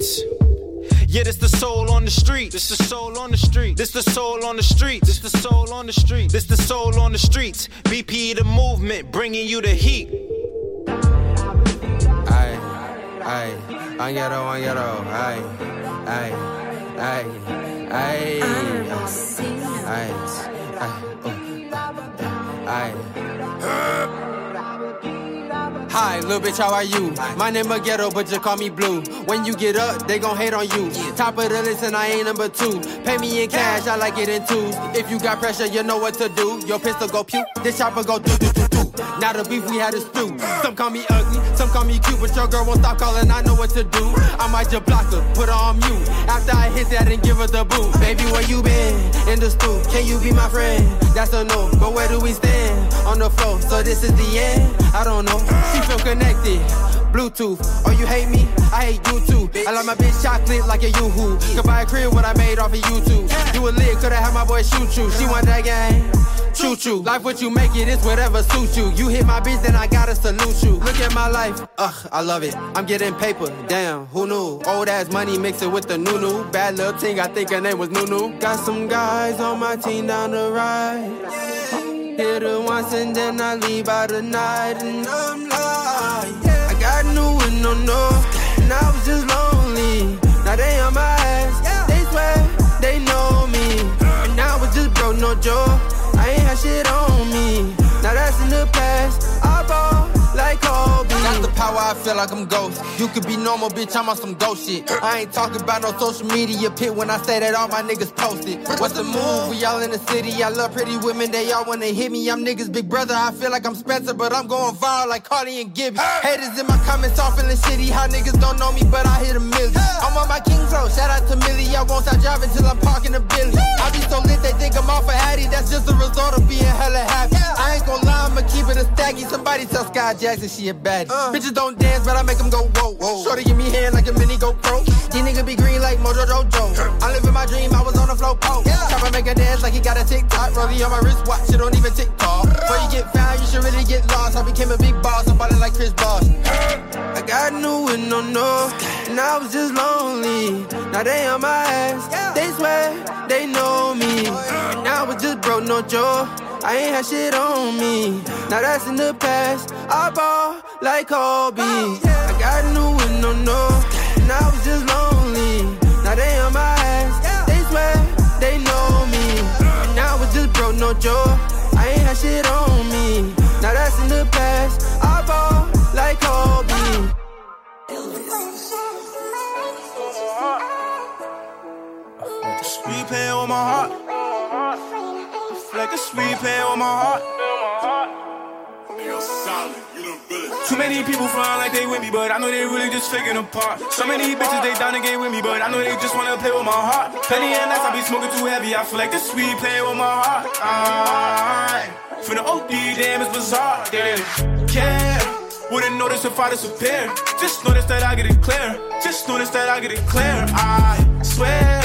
streets. Yeah, this the soul on the street. This the soul on the street. This the soul on the street. This the soul on the street. This the soul on the streets. BP the movement, bringing you the heat. Aye, aye, angero, angero, aye, aye, aye, aye, aye, aye, aye. Hi, little bitch, how are you? My name is Ghetto, but just call me Blue. When you get up, they gon' hate on you. Top of the list, and I ain't number two. Pay me in cash, I like it in twos. If you got pressure, you know what to do. Your pistol go pew, this chopper go do do. Now the beef we had is stew. Some call me ugly, some call me cute, but your girl won't stop calling. I know what to do. I might just block her, put her on mute. After I hit that and give her the boot. Baby, where you been? In the stool. Can you be my friend? That's a no. But where do we stand? On the floor. So this is the end. I don't know. She feel connected. Bluetooth. Oh, you hate me? I hate you too. I like my bitch chocolate like a yoo-hoo. Could buy a crib what I made off of YouTube. You a lit, coulda had my boy shoot you. She want that game. Choo choo. Life what you make it is whatever suits you. You hit my bitch, then I gotta salute you. Look at my life. Ugh, I love it. I'm getting paper. Damn, who knew? Old ass money mixing with the new new. Bad little thing, I think her name was Nunu. Got some guys on my team down the ride. Hit her once and then I leave out the night and I'm like, I got new and no no, and I was just lonely. Now they on my ass, they swear they know me, and now it's just broke no joke. I ain't had shit on me. Now that's in the past. Ball like Kobe. Got the power, I feel like I'm ghost. You could be normal, bitch, I'm on some ghost shit. I ain't talking about no social media pit when I say that all my niggas posted. What's the move? We all in the city. I love pretty women, they all wanna hit me. I'm niggas' big brother. I feel like I'm Spencer, but I'm going viral like Carly and Gibby. Haters in my comments all feeling shitty. How niggas don't know me, but I hit a million. I'm on my king flow. Shout out to Millie. I won't stop driving till I'm parking a Billy. I be so lit, they think I'm off a Hattie. That's just a result of being hella happy. I ain't gon' lie, I'ma keep it a staggy. Somebody tell Skai Jackson she a baddie. Uh. Bitches don't dance, but I make them go whoa. whoa. Shorty give me hand like a mini GoPro. These niggas be green like Mojo Jojo. I live in my dream, I was on the floor pole. Yeah. Try make a dance like he got a TikTok. Rollie on my wrist watch, it don't even tick tock. Before you get found, you should really get lost. I became a big boss, I'm ballin' like Chris Bosh. I got new and no no, and I was just lonely. Now they on my ass, they swear they know me. And now it's just broke, no joke. I ain't had shit on me. Now that's in the past. I ball like Kobe. I got new and no no. And I was just lonely. Now they on my ass. They swear they know me. And I was just broke, no joke. I ain't had shit on me. Now that's in the past. I ball like Kobe. Pain on my heart like a sweet pain on my heart. Too many people front like they with me, but I know they really just faking apart. So many bitches they down the game with me, but I know they just wanna play with my heart. Plenty of nights I be smoking too heavy, I feel like the sweet playing with my heart. Uh, for the OD, damn, it's bizarre. Damn. Yeah. Wouldn't notice if I disappear. Just notice that I get it clear. Just notice that I get it clear. I swear,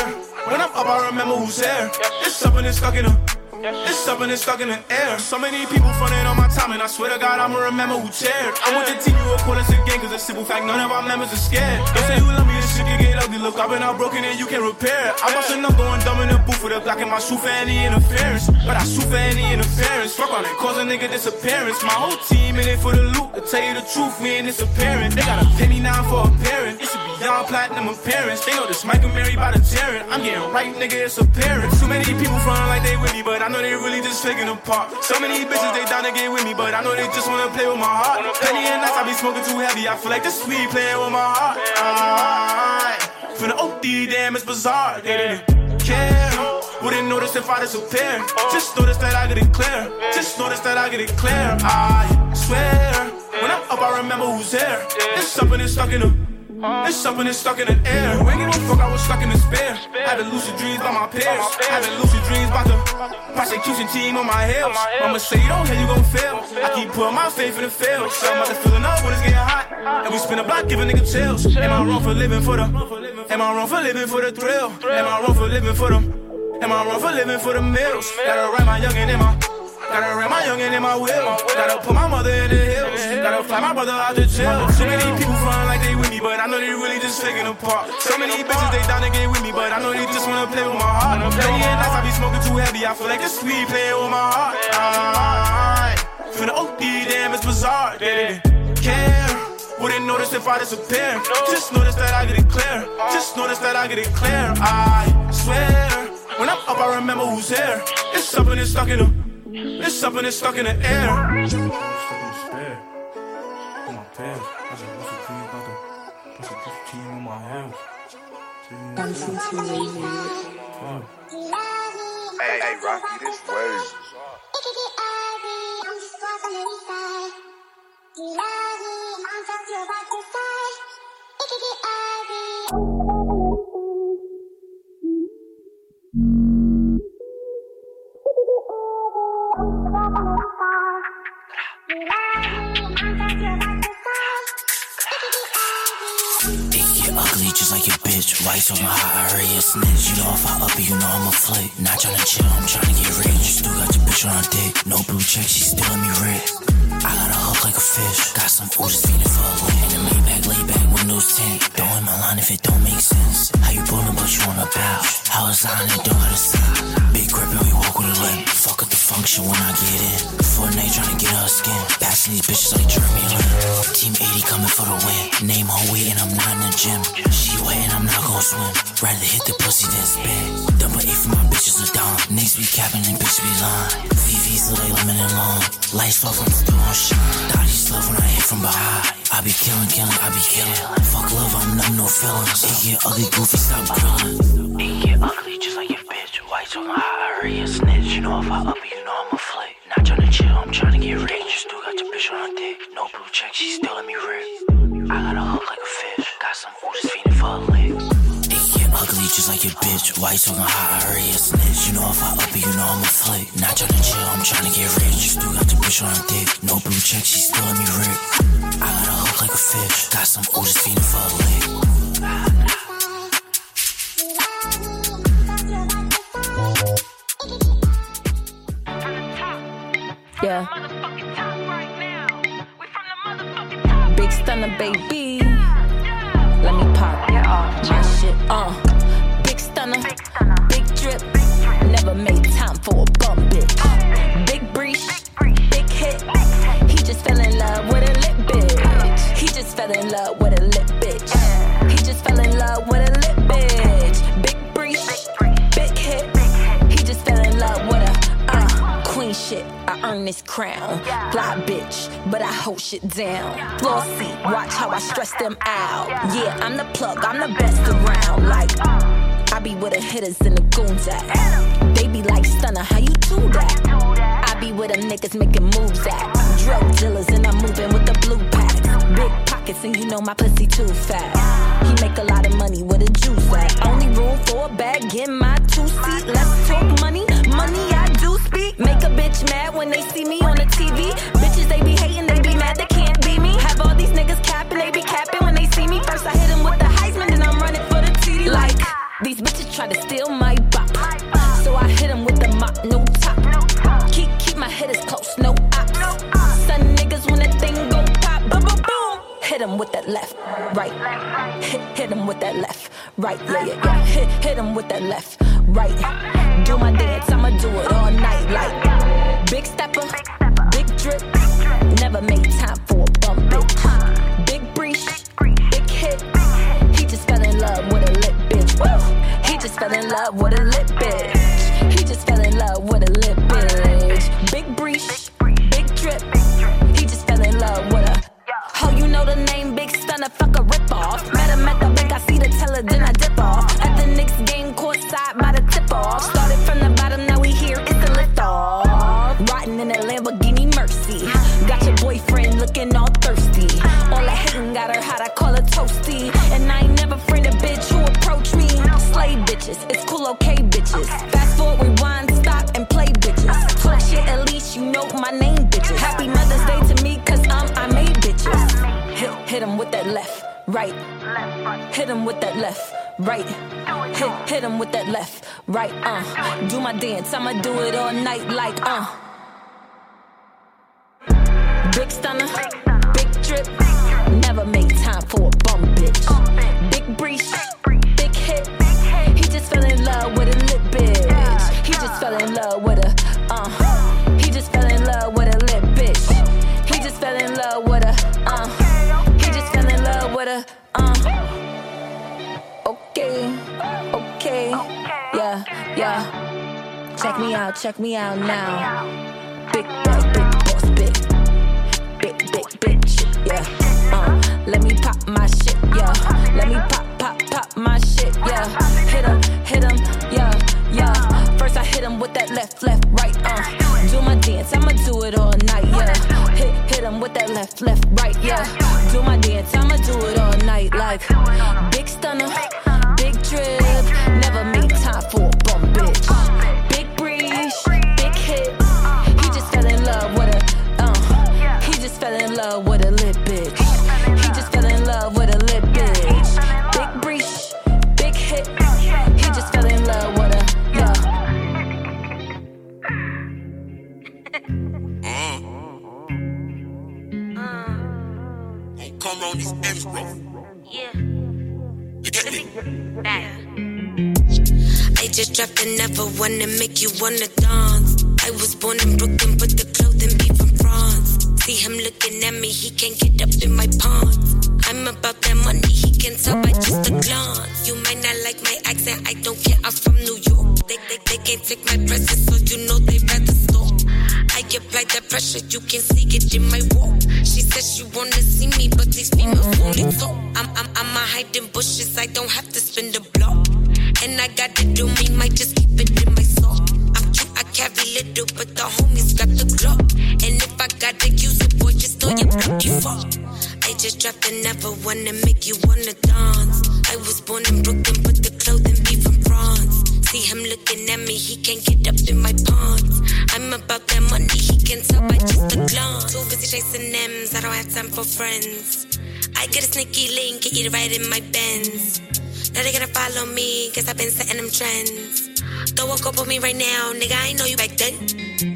when I'm up, I remember who's there. It's something that's stuck in them. It's something that's stuck in the air. So many people fronting on my time, and I swear to God, I'ma remember who cheered. I want the team to record us again, cause a simple fact, none of our members are scared. They say you love me, this shit can get ugly. Look, I've been out broken and you can't repair. I'm busting up, going dumb in the booth with a Glock in my shoe for any interference. But I sue for any interference. Fuck on it, cause a nigga disappearance. My whole team in it for the loot. To tell you the truth, we ain't disappearing. They gotta pay me now for a parent. It should be Young platinum appearance. They know this Michael Mary by the tearing. I'm getting right, nigga, it's apparent. Too many people front like they with me, but I know they really just faking apart. So many bitches, they down to get with me, but I know they just wanna play with my heart. Penny and nights, I be smoking too heavy. I feel like the sweet playing with my heart. Ah, right. From the OD, damn, it's bizarre. They didn't care. Wouldn't notice if I disappear. Just notice that I get it clear. Just notice that I get it clear. I swear. When I'm up, I remember who's there. It's something that's stuck in the it's something that's stuck in the air. When you fuck, I was stuck in despair. Having lucid dreams by my peers. Having lucid dreams about the prosecution team on my heels. I'ma say you don't hit, you gon' fail. I keep putting my faith in the field. So I'm about to filling up when it's getting hot. And we spin a block, giving niggas chills. Am I wrong for living for the? Am I wrong for living for the thrill? Am I wrong for living for them? Am I wrong for living for the meals? Gotta write my youngin' in my Gotta run my youngin' in my wheel. Gotta put my mother in the hills. Gotta fly my brother out to jail. So many people front like they with me, but I know they really just faking apart. So many bitches they down to get with me, but I know they just wanna play with my heart. Plenty of nights I be smoking too heavy. I feel like it's sweet playing with my heart. Right. From the OD, damn, it's bizarre. They didn't care. Wouldn't notice if I disappear. Just notice that I get it clear. Just notice that I get it clear. I swear. When I'm up, I remember who's there. It's something that's stuck in them. It's something that's stuck in the air. I'm stuck in the spare. On my pants. I just lost a dream about the lost a dream team on my hands. Hey, hey, Rocky, this Lights on my hot, I heard you snitch. You know if I up it, you know I'm a flick. Not tryna chill, I'm tryna get rich. You Still got your bitch on dick. No blue check, she still me red. I got a hook like a fish. Got some food just feeding for a lick. In the back, lay back, windows tint. In my line if it don't make sense. How you pulling, but you on a bounce? How is on it, don't have a side. Big grip and we walk with a limp. Fuck up the function when I get in. Fortnite tryna get her skin. Passing these bitches like Jeremy Lin. Team 80 coming for the win. Name her weight and I'm not in the gym. Wet and I'm not gon' swim. Rather hit the pussy than spin. Double eight for my bitches are down. Niggas be capping and bitch be lying. VV's so they lemon and long. Lights off, I'm still on shine. Dotties love when I hit from behind. I be killing, killing, I be killing. Fuck love, I'm numb, no feelings. He get ugly, goofy, stop grilling. He get ugly just like your bitch. White on my high, I a snitch. You know if I up you know I'm a flake. Not tryna chill, I'm tryna get rich. Still got your bitch on her dick. No blue check, she still let me rip. I got a hook like a fish. Got some food just feeding for a lick. Ugly just like your bitch. White talking hot, I heard you a snitch. You know if I up it, you know I'm a flick. Not tryna chill, I'm tryna get rich. Still got the bitch on her dick. No blue check, she still let me rip. I got a hook like a fish. Got some food just feeding for a lick. Yeah. Big stunner, baby. Let me pop my shit. Uh, big stunner, big drip. Never made time for a bum bitch. Big breeze, big hit. He just fell in love with a lit bitch. He just fell in love with a lit earned this crown. Fly bitch, but I hold shit down. Seat, watch how I stress them out. Yeah, I'm the plug, I'm the best around. Like, I be with the hitters and the goons at. They be like, stunner, how you do that? I be with them niggas making moves at. Drug dealers and I'm moving with the blue packs. Big pockets and you know my pussy too fat. He make a lot of money with a juice at. Only room for a bag in my two seat. Let's talk money right. Yeah yeah yeah. Hit hit them with that left, love with a, uh. He just fell in love with a, uh. Okay, okay, yeah, yeah. Check me out, check me out now. Big boy, big boss, big, big, big, bitch, yeah. Uh, let me pop my shit, yeah. Let me pop, pop, pop my shit, yeah. Hit him, hit him, yeah, yeah. First I hit him with that left, left, right, uh. Do my dance, I'ma do it all night, yeah. Hit, hit him with that left, left, right, yeah. Do my dance, I'ma do it all night, like big stunner, big drip. Never make time for a bum bitch. Big breeze, big hit. He just fell in love with a, uh. He just fell in love with on these M's, bro. Yeah. You get me? Bad. I just dropped another one to make you wanna dance. I was born in Brooklyn, but the clothing be from France. See him looking at me, he can't get up in my pants. I'm about that money, he can tell by just a glance. You might not like my accent, I don't care, I'm from New York. They, they, they can't take my presence, so you know they rather stalk. I apply that pressure, you can see it in my walk. She says she wanna see me, but these females only talk. I'm, I'm, I'm a hiding bushes, I don't have to spin the block. And I got to do me, might just keep it in my sock. I'm cute, I carry little, but the homies got the Glock. And if I gotta use it, boy, just throw your bloody fuck. I just dropped another one to make you wanna dance. I was born in Brooklyn, but the clothing be from France. See him looking at me, he can't get up in my pants. About that money, he can tell by just a glance. Too busy chasing M's, I don't have time for friends. I get a sneaky link, get you right in my Benz. Now they gotta follow me, cause I've been setting them trends. Throw a up on me right now, nigga, I ain't know you back then.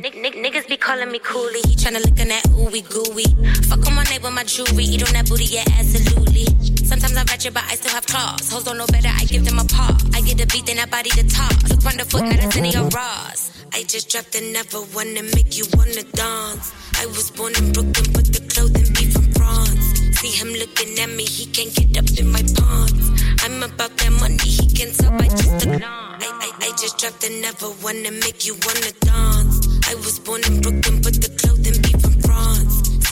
Nick, niggas be calling me coolie, he tryna look in that ooey gooey. Fuck on my neighbor, my jewelry, eat on that booty, yeah, absolutely. Sometimes I'm ratchet, but I still have claws. Hoes don't know better, I give them a paw. I get a beat, then I body the toss. Look on the foot, now that's any of Ross. I just dropped another one to make you wanna dance. I was born in Brooklyn, but the clothing be from France. See him looking at me, he can't get up in my pants. I'm about that money, he can tell by just a. I, I, I just dropped another one to make you wanna dance. I was born in Brooklyn, but the clothing be from.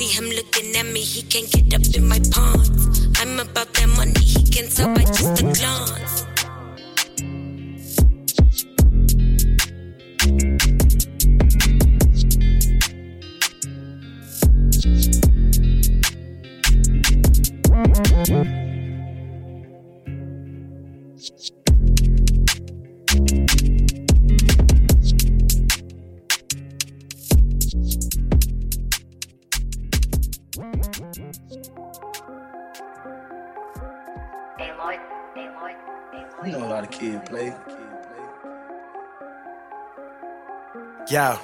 See him looking at me, he can't get up in my pants. I'm about that money, he can tell by just a glance. You know a lot of kids play. Yo,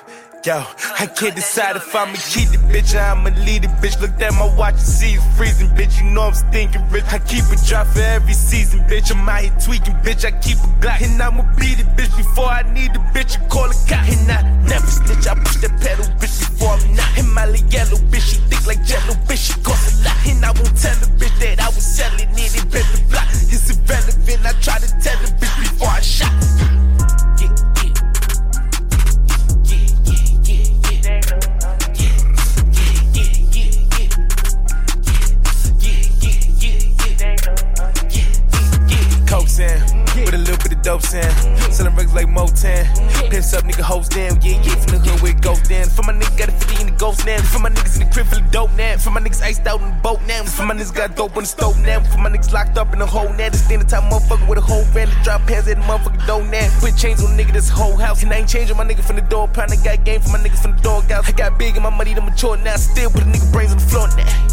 yo, I can't decide if I'ma keep the bitch or I'ma leave the bitch. Looked at my watch and see it's freezing, bitch. You know I'm stinking rich. I keep a drop for every season, bitch. I'm out here tweaking, bitch. I keep a Glock and I'ma beat it, bitch. Before I need the bitch, I call a cop and I Out in the boat now. For my niggas got dope on the stove now. For my niggas locked up in the hole now. This the time motherfucker with a whole van to drop pants at the motherfucker door now. Put chains on nigga this whole house. And I ain't changing my nigga from the door. Pound I got game for my niggas from the dog house. I got big and my money to mature now. Still put a nigga brains on the floor now.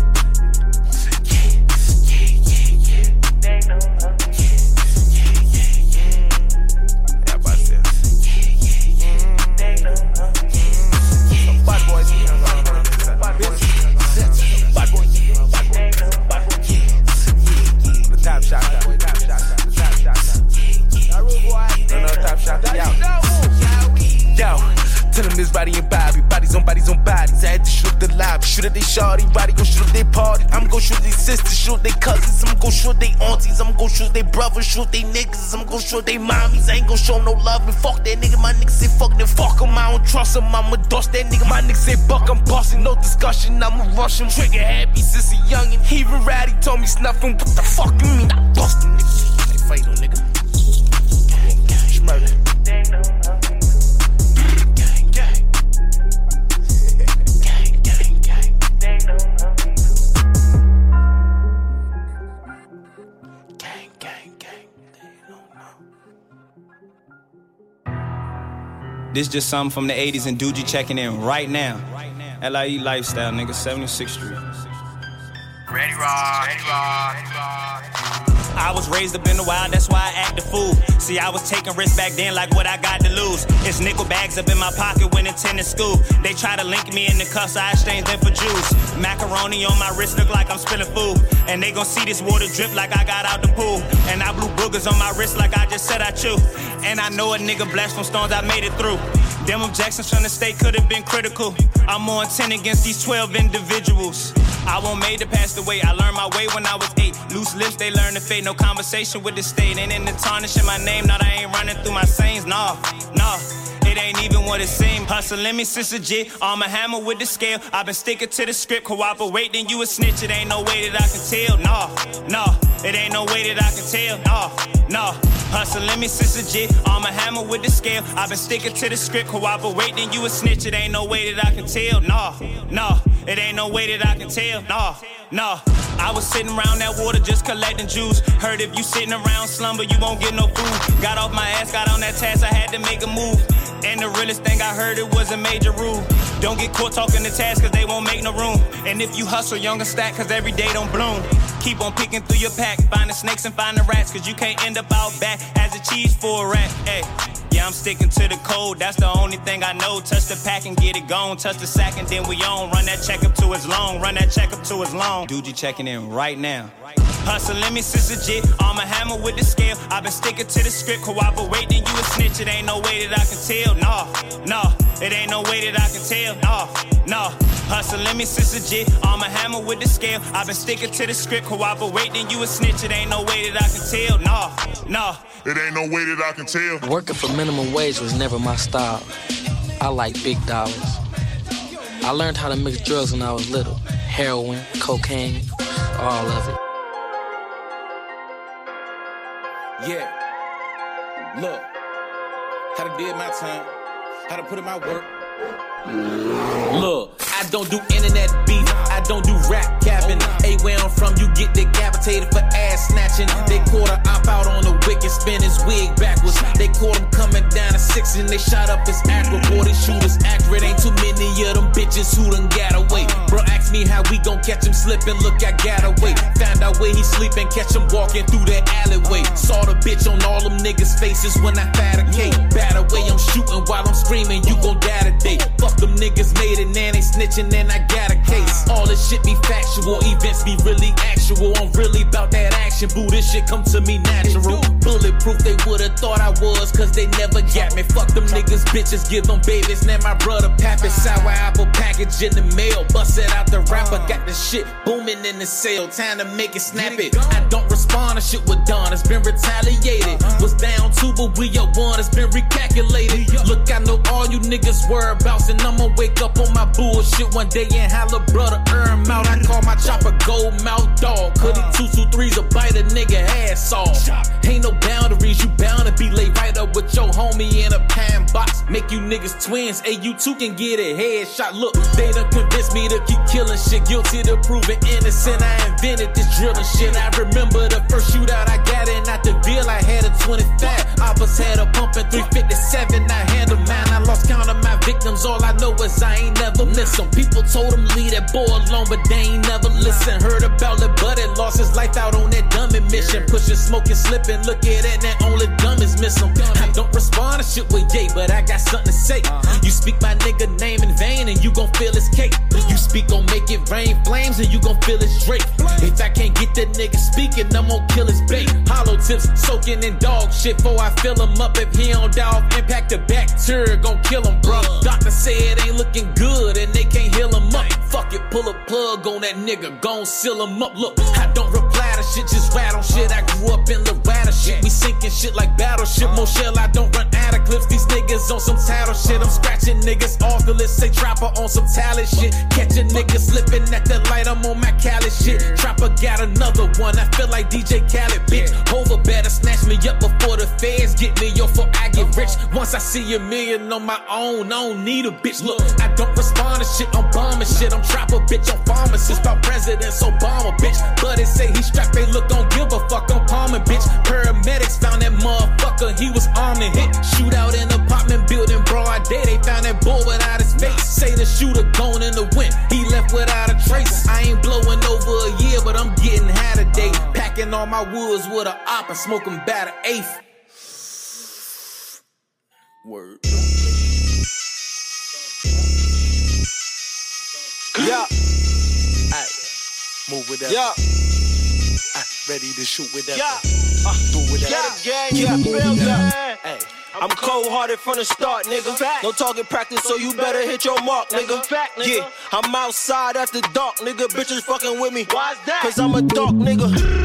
They brothers. Shoot they niggas. I'm gon' shoot they mommies. I ain't gon' show no love and fuck that nigga. My niggas say fuck then fuck him. I don't trust him. I'ma dust that nigga. My niggas say buck. I'm bossing. No discussion. I'ma rush him. Trigger happy since a youngin'. He even ratty. Told me snuffing. What the fuck you mean? I bustin' nigga. This just something from the 80s and Doogie checking in right now. LIE Lifestyle, nigga, 76th Street. Ready, rock. Ready, rock. Ready, rock. I was raised up in the wild, that's why I act a fool. See, I was taking risks back then, like what I got to lose. It's nickel bags up in my pocket when attending school. They try to link me in the cuffs, I exchange them for juice. Macaroni on my wrist look like I'm spilling food. And they gon' see this water drip like I got out the pool. And I blew boogers on my wrist like I just said I chew. And I know a nigga blessed from stones, I made it through. Them Jackson's from the state could have been critical. I'm on 10 against these 12 individuals. I won't made it past the way. I learned my way when I was eight. Loose lips, they learn to fade. No conversation with the state. Ain't in the tarnishing my name. Not I ain't running through my sayings. Nah, nah. It ain't even what it seems. Hustling me, sister G. I'm a hammer with the scale. I've been sticking to the script. Cooperate, then you a snitch. It ain't no way that I can tell. Nah, nah. It ain't no way that I can tell. Nah, nah. Hustling me, sister G. I'm a hammer with the scale. I've been sticking to the script. Cooperate, then you a snitch. It ain't no way that I can tell. Nah, nah. It ain't no way that I can tell. Nah, nah. I was sitting around that water just collecting juice. Heard if you sitting around slumber, you won't get no food. Got off my ass, got on that task, I had to make a move. And the realest thing I heard, it was a major rule. Don't get caught talking to tasks, cause they won't make no room. And if you hustle, younger stack, cause every day don't bloom. Keep on picking through your pack, finding snakes and finding rats, cause you can't end up out back as a cheese for a rat. Hey. Yeah, I'm sticking to the code, that's the only thing I know. Touch the pack and get it gone. Touch the sack and then we on. Run that check up to his long. Run that check up to his long. Dude, you checking in right now. Hustling me, sister J. I'm a hammer with the scale. I've been sticking to the script. Cooperate, then you a snitch. It ain't no way that I can tell. Nah, nah. It ain't no way that I can tell. Nah, nah. Hustling me, sister J. I'm a hammer with the scale. I've been sticking to the script. Cooperate, then you a snitch. It ain't no way that I can tell. Nah, nah. It ain't no way that I can tell. Working for minimum wage was never my style. I like big dollars. I learned how to mix drugs when I was little heroin, cocaine, all of it. Yeah. Look, how to did my time, how to put in my work. Look, I don't do internet beef, don't do rap capping. Hey, where I'm from, you get decapitated for ass snatching. They caught a op out on the wicked, spin his wig backwards. They caught him coming down a six and they shot up his accurate. Boy, they shooters accurate. Ain't too many of them bitches who done got away. Bro, ask me how we gon' catch him slipping. Look, I got. Found out where he sleeping, catch him walking through that alleyway. Saw the bitch on all them niggas' faces when I fabricate. Bad away, I'm shooting while I'm screaming. You gon' die today. Fuck them niggas made it, and they snitching, and I got a case. All this shit be factual, events be really actual. I'm really about that action, boo. This shit come to me natural. Bulletproof, they would've thought I was, cause they never got me. Fuck them niggas, bitches, give them babies. Now my brother Pappy, sour apple package in the mail. Bust it out the rapper, got the shit booming in the sale. Time to make it snap it. I don't respond to shit with done, it's been retaliated. Was down two, but we up one, it's been recalculated. Look, I know all you niggas whereabouts, and I'ma wake up on my bullshit one day and holler, brother, out. I call my chopper gold mouth dog. Cut it uh. two, two, threes, a bite a nigga ass off. Ain't no boundaries, you bound to be laid right up with your homie in a pine box. Make you niggas twins. Hey, you two can get a headshot. Look, they done convinced me to keep killing shit. Guilty to proving innocent. I invented this drilling shit. I remember the first shootout I got in at the Ville. I had a 25. Oppas had a pumping 357. I handled mine. I lost count of my victims. All I know is I ain't never miss them. People told him leave that boy alone, but they ain't never listen. Heard about it, but it lost his life out on that dumb mission. Pushing, smoking, slipping. Look at it, that only dummies miss him. I don't respond to shit with yay, but I got something to say. You speak my nigga name in vain, and you gon' feel his cake. You speak gon' make it rain flames, and you gon' feel his Drake. If I can't get that nigga speaking, I'm gon' kill his bait. Hollow tips soaking in dog shit before I fill him up. If he don't die off impact, the bacteria gon' kill him, bro. Doctor say it ain't looking good, and they can't heal him up. Fuck it, pull a plug on that nigga, gon' seal him up. Look, I don't reply shit, just rattle shit. I grew up in the Loretta shit. We sinking shit like battleship. More shell, I don't run out of clips. These niggas on some title shit. I'm scratching niggas off the list. Say trapper on some talent shit. Catch a nigga slipping at the light. I'm on my Cali shit. Trapper got another one. I feel like DJ Khaled, bitch. Hover better snatch me up before the feds get me. Yo, for I get rich. Uh-huh. Once I see a million on my own, I don't need a bitch. Look, I don't respond to shit. I'm bombing shit. I'm trapper, bitch. I'm pharmacist. About presidents, Obama, bitch. But it say he strapped. They look, don't give a fuck. I'm palming, bitch. Paramedics found that motherfucker. He was armed and hit. Shootout in the apartment building, broad day. They found that boy without his face. Say the shooter gone in the wind. He left without a trace. I ain't blowing over a year, but I'm getting high today. Packing all my woods with a op and smoking about an eighth. Word. Yeah. Ay, move with that. Yeah. Ay, ready to shoot with that. Yeah. Uh, do with Yeah, that. gang, yeah, feel Yeah. that. Hey. I'm cold hearted from the start, nigga. No talking practice, so you better hit your mark, nigga. Yeah, I'm outside after dark, nigga. Bitches fucking with me. Why's that? Cause I'm a dark nigga.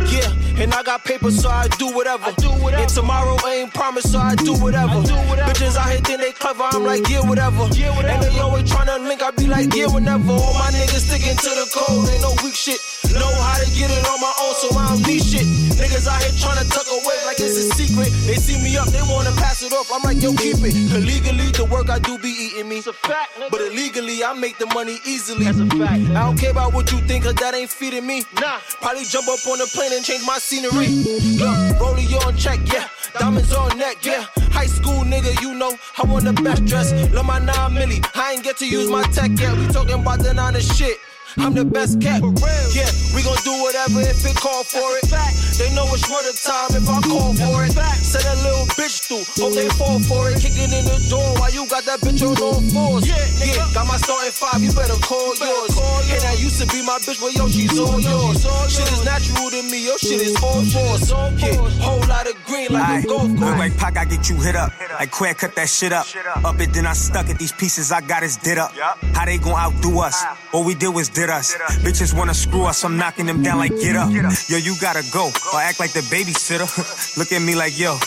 Yeah, and I got paper, so I do whatever. do And tomorrow ain't promised, so I do whatever. Bitches out here think they clever, I'm like, yeah, whatever. And they always tryna link, I be like, yeah, whenever. All my niggas sticking to the code, ain't no weak shit. Know how to get it on my own, so I don't need shit. Niggas out here tryna tuck away like it's a secret. They see me up, they wanna pass it off. I'm like, yo, keep it. Illegally, the work I do be eating me. It's a fact, But illegally, I make the money easily. That's a fact. I don't care about what you think, cause that ain't feeding me. Nah. Probably jump up on the plane and change my scenery. Look, rolling you on check, yeah. Diamonds on neck, yeah. High school nigga, you know, I want the best dress. Love my 9 milli. I ain't get to use my tech yet. We talking about the nine of shit. I'm the best cat. Yeah, we gon' do whatever if it call for it. They know it's murder time if I call for it. Send a little bitch through, hope they fall for it. Kicking in the door while you got that bitch on all fours. Yeah, yeah, got my starting five, you better call yours. And that used to be my bitch, but yo, she's all yours. Shit is natural to me, yo, shit is all force. Yeah, whole lot of green like a golf Look course. like Pac, I get you hit up. Like Quack, cut that shit up. Up it, then I stuck it. These pieces I got is did up. How they gon' outdo us? Ah. All we did was did us. Bitches wanna screw us, I'm knocking them down like get up. Yo, you gotta go. Or act like the babysitter. Look at me like, yo,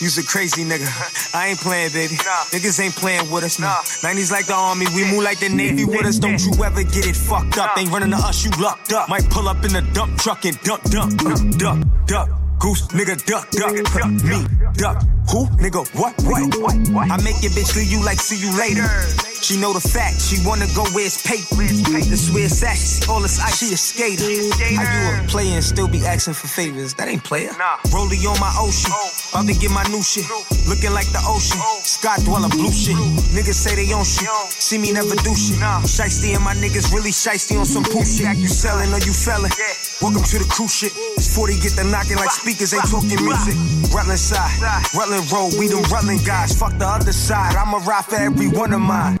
you's a crazy nigga. I ain't playing, baby. Niggas ain't playing with us, no. 90s like the army, we move like the Navy with us. Don't you ever get it fucked up. Ain't running to us, you locked up. Might pull up in the dump truck and dump, dump, dump, dump, dump. Goose, nigga, duck, duck, me, duck. Who, nigga, what, what? I make your bitch leave you like see you later. She know the fact, she wanna go where it's paper. Weird sash, she all this ice, she a skater. How you a player and still be asking for favors? That ain't player. Rollie on my ocean, oh. about to get my new shit. Looking like the ocean, oh. sky dweller, blue shit. Niggas say they on shit, see me never do shit. Shiesty and my niggas really shiesty on some poo shit. You selling or you felling? Welcome to the cruise shit. It's 40 get the knocking like speakers, ain't talking music. Rutland side, Rutland road, we them Rutland guys. Fuck the other side, I'ma ride for every one of mine.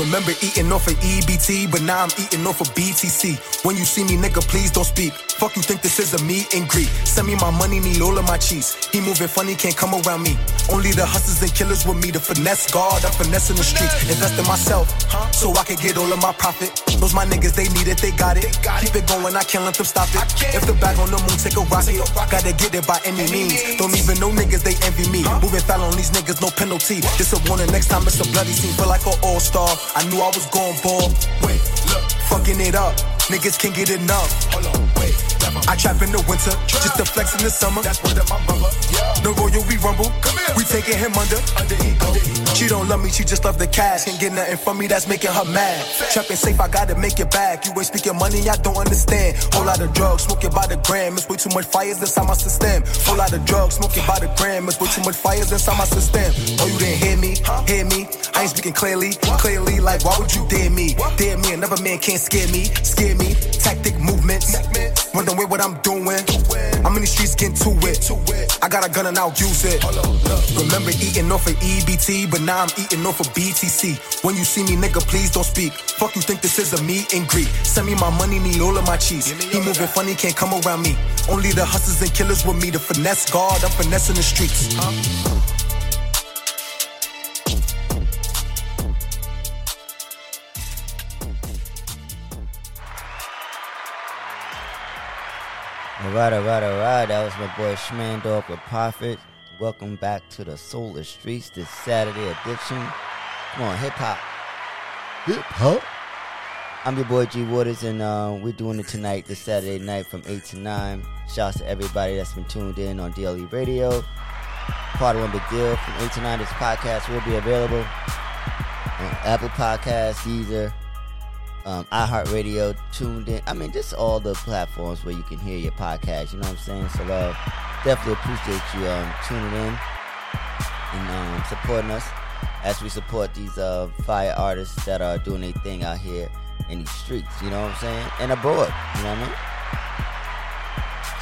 Remember eating off of EBT, but now I'm eating off of BTC. When you see me, nigga, please don't speak. Fuck you think this is a meet and greet. Send me my money, need all of my cheese. He moving funny, can't come around me. Only the hustlers and killers with me. The finesse guard, I'm finessing the streets. Invest in myself, so I can get all of my profit. Those my niggas, they need it, they got it. Keep it going, I can't let them stop it. If the bag on the moon, take a rocket. Gotta get it by any means. Don't even know niggas, they envy me. Moving foul on these niggas, no penalty. This a warning, next time it's a bloody scene. Feel like an all-star. I knew I was going ball. Wait, look, fucking it up. Niggas can't get enough. Hold on, wait. I trap in the winter, just to flex in the summer. That's word of my mother. No royal, we rumble. We taking him under. under ego. She don't love me, she just love the cash. Can't get nothing from me, that's making her mad. Trapping safe, I gotta make it back. You ain't speaking money, I don't understand. Whole lot of drugs, smoking by the gram. It's way too much fires inside my system. Whole lot of drugs, smoking by the gram. It's way too much fires inside my system. Oh, you didn't hear me? Hear me? I ain't speaking clearly. Clearly, like, why would you dare me? Dare me, another man can't scare me. Scare me. Tactic movements. Wondering with what I'm doing. I'm in the streets getting to it. I got a gun and I'll use it. Remember eating off of EBT, but now I'm eating off of BTC. When you see me, nigga, please don't speak. Fuck you think this is a meet and greet. Send me my money, need all of my cheese. He moving funny, can't come around me. Only the hustlers and killers with me. The finesse guard, I'm finessing the streets. All right, all right, all right. That was my boy Schmandorf with Profit. Welcome back to the Solar Streets, this Saturday edition. Come on, hip hop. Hip hop. I'm your boy G Waters, and uh, we're doing it tonight, this Saturday night from 8 to 9. Shouts to everybody that's been tuned in on DLE Radio. Part of one big deal. From 8 to 9, this podcast will be available on Apple Podcasts, Deezer, um, iHeartRadio, tuned in. I mean, just all the platforms where you can hear your podcast. You know what I'm saying? So, uh, definitely appreciate you um, tuning in and um, supporting us as we support these uh, fire artists that are doing their thing out here in these streets. You know what I'm saying? And abroad. You know what I mean?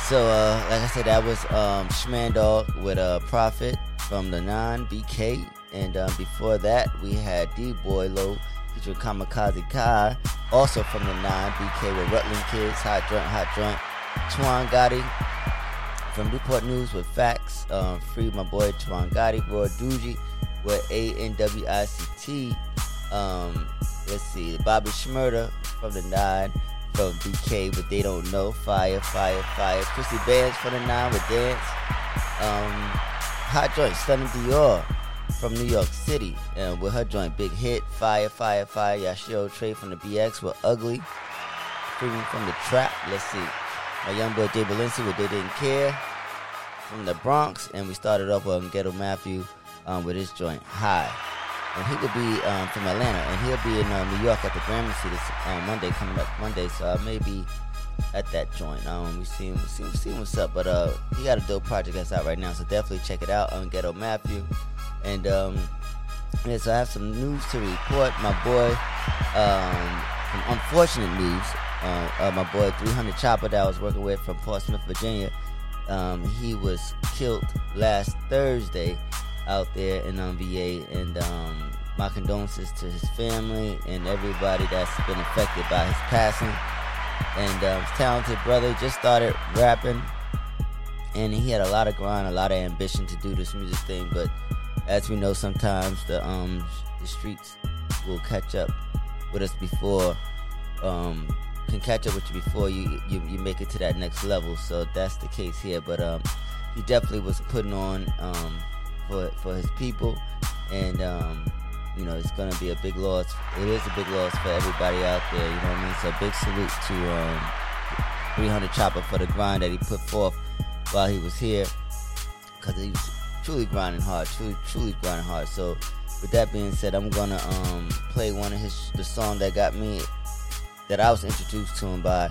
So, uh, like I said, that was um, Schmandog with a uh, Prophet from the non BK. And um, before that, we had D Boy Low featuring Kamikaze Kai, also from the 9 BK with Rutland Kids, Hot Joint, Hot Joint. Twan Gotti from Newport News with Facts. Um, free my boy Twan Gotti, Roy Duji with A N W I C T. Um, let's see, Bobby Shmurda from the 9 from BK, but they don't know. Fire, fire, fire. Chrissy Bands from the 9 with Dance. Um, Hot Joint, Stunning Dior from New York City and with her joint Big Hit, Fire, Fire, Fire, Yashio Trey from the BX with Ugly, Freedom from the Trap, let's see. My young boy Jay Balenci with They Didn't Care from the Bronx, and we started off with Ghetto Matthew um, with his joint High. And he could be um, from Atlanta, and he'll be in uh, New York at the Gramercy this uh, Monday, coming up Monday, so I may be at that joint. Um, we see him, see, see what's up, but uh, he got a dope project that's out right now, so definitely check it out on Ghetto Matthew. And um, yeah, so I have some news to report. My boy, um, some unfortunate news. Uh, uh, my boy 300 Chopper that I was working with from Portsmouth, Virginia. Um, he was killed last Thursday out there in um, VA, and um, my condolences to his family and everybody that's been affected by his passing. And um, his talented brother just started rapping, and he had a lot of grind, a lot of ambition to do this music thing, but as we know, sometimes the um the streets will catch up with us before um can catch up with you before you, you you make it to that next level. So that's the case here. But um he definitely was putting on um for for his people and um you know it's gonna be a big loss. It is a big loss for everybody out there. You know what I mean? So big salute to um 300 Chopper for the grind that he put forth while he was here because he was truly grinding hard, truly, truly grinding hard. So, with that being said, I'm gonna um, play one of his the song that got me that I was introduced to him by,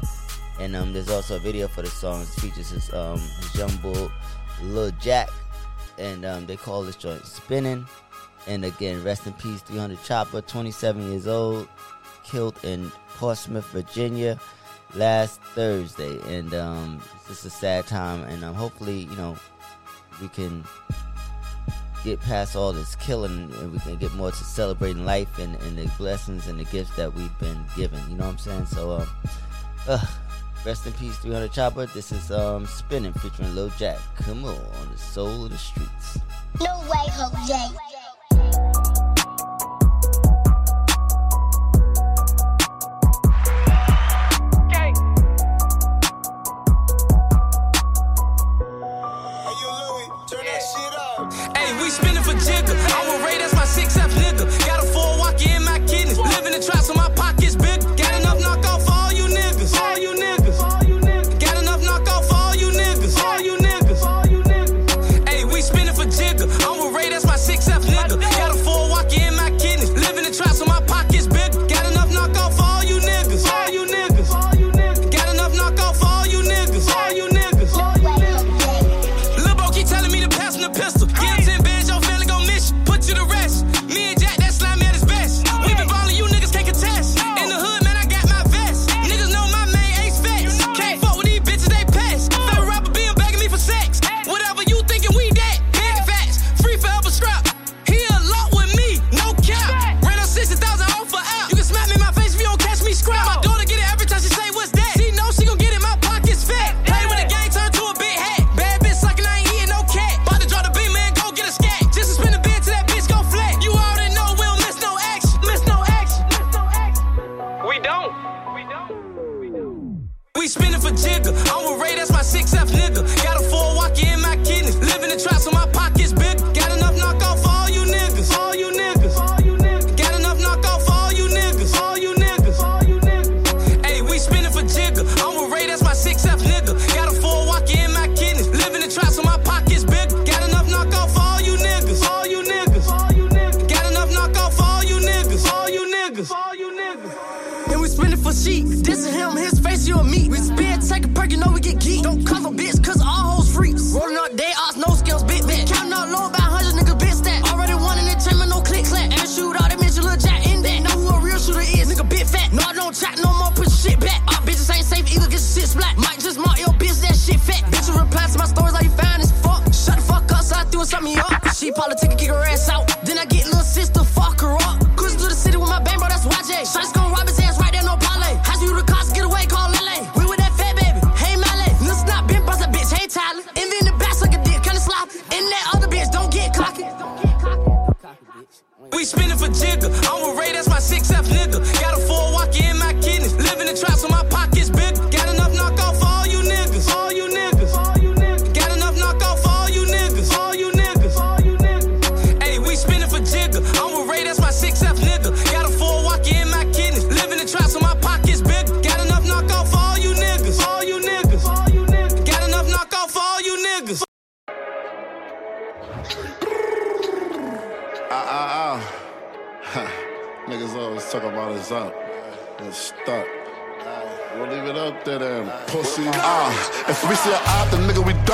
and um, there's also a video for the song. It features his um, his young bull, Lil Jack, and um, they call this joint "Spinning." And again, rest in peace, 300 Chopper, 27 years old, killed in Portsmouth, Virginia, last Thursday. And um, it's just a sad time, and um, hopefully, you know, we can get past all this killing and we can get more to celebrating life and, and the blessings and the gifts that we've been given. You know what I'm saying? So, um, uh, Rest in peace, 300 Chopper. This is um Spinning featuring Lil Jack. Come on, on the soul of the streets. No way, Jose. Spinning for jigger. I'm a Ray, that's my 6F nigga.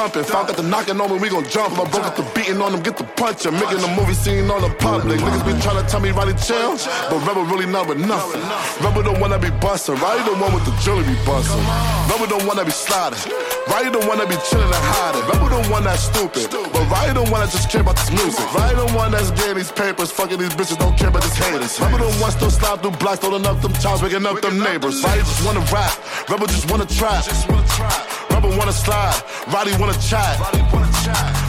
Dumping. Found got the knocking on me, we gon' jump. My bro got the beating on them, get the punching. Making the movie scene on the public. Niggas be trying to tell me Roddy chill, but Rebel really not with nothing. One that be busting, Roddy the one with the jewelry be busting. Rebel one that be sliding. Roddy the one that be chillin' and hiding. Rebel the one that's stupid, but the one that just care about this music. Roddy the one that's getting these papers, fucking these bitches, don't care about these haters. Rebel the one still slide through blocks, throwing up them chops, waking up them neighbors. Roddy just wanna rap, Rebel just wanna trap. Rebel wanna slide, Roddy wanna chat.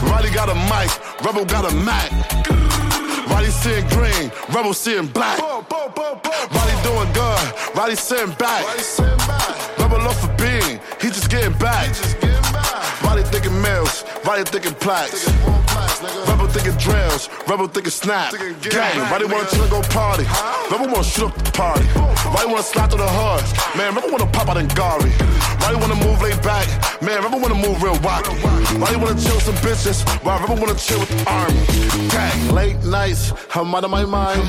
Roddy got a mic, Rebel got a Mac. Roddy seeing green, Rebel seeing black. Roddy doing good, Roddy sitting back. Rebel off a bean, he just getting back. Roddy thinking mills, Roddy thinking plaques. Rebel thinking drills, Rebel thinking snap. Gang, Roddy wanna chill go party. Rebel wanna shoot up the party. Roddy wanna slide through the hood. Man, Rebel wanna pop out in Gary. Roddy wanna move laid back. Man, Rebel wanna move real wacky. Roddy wanna chill some bitches. While Rebel wanna chill with the army. Gang, late nights, I'm out of my mind.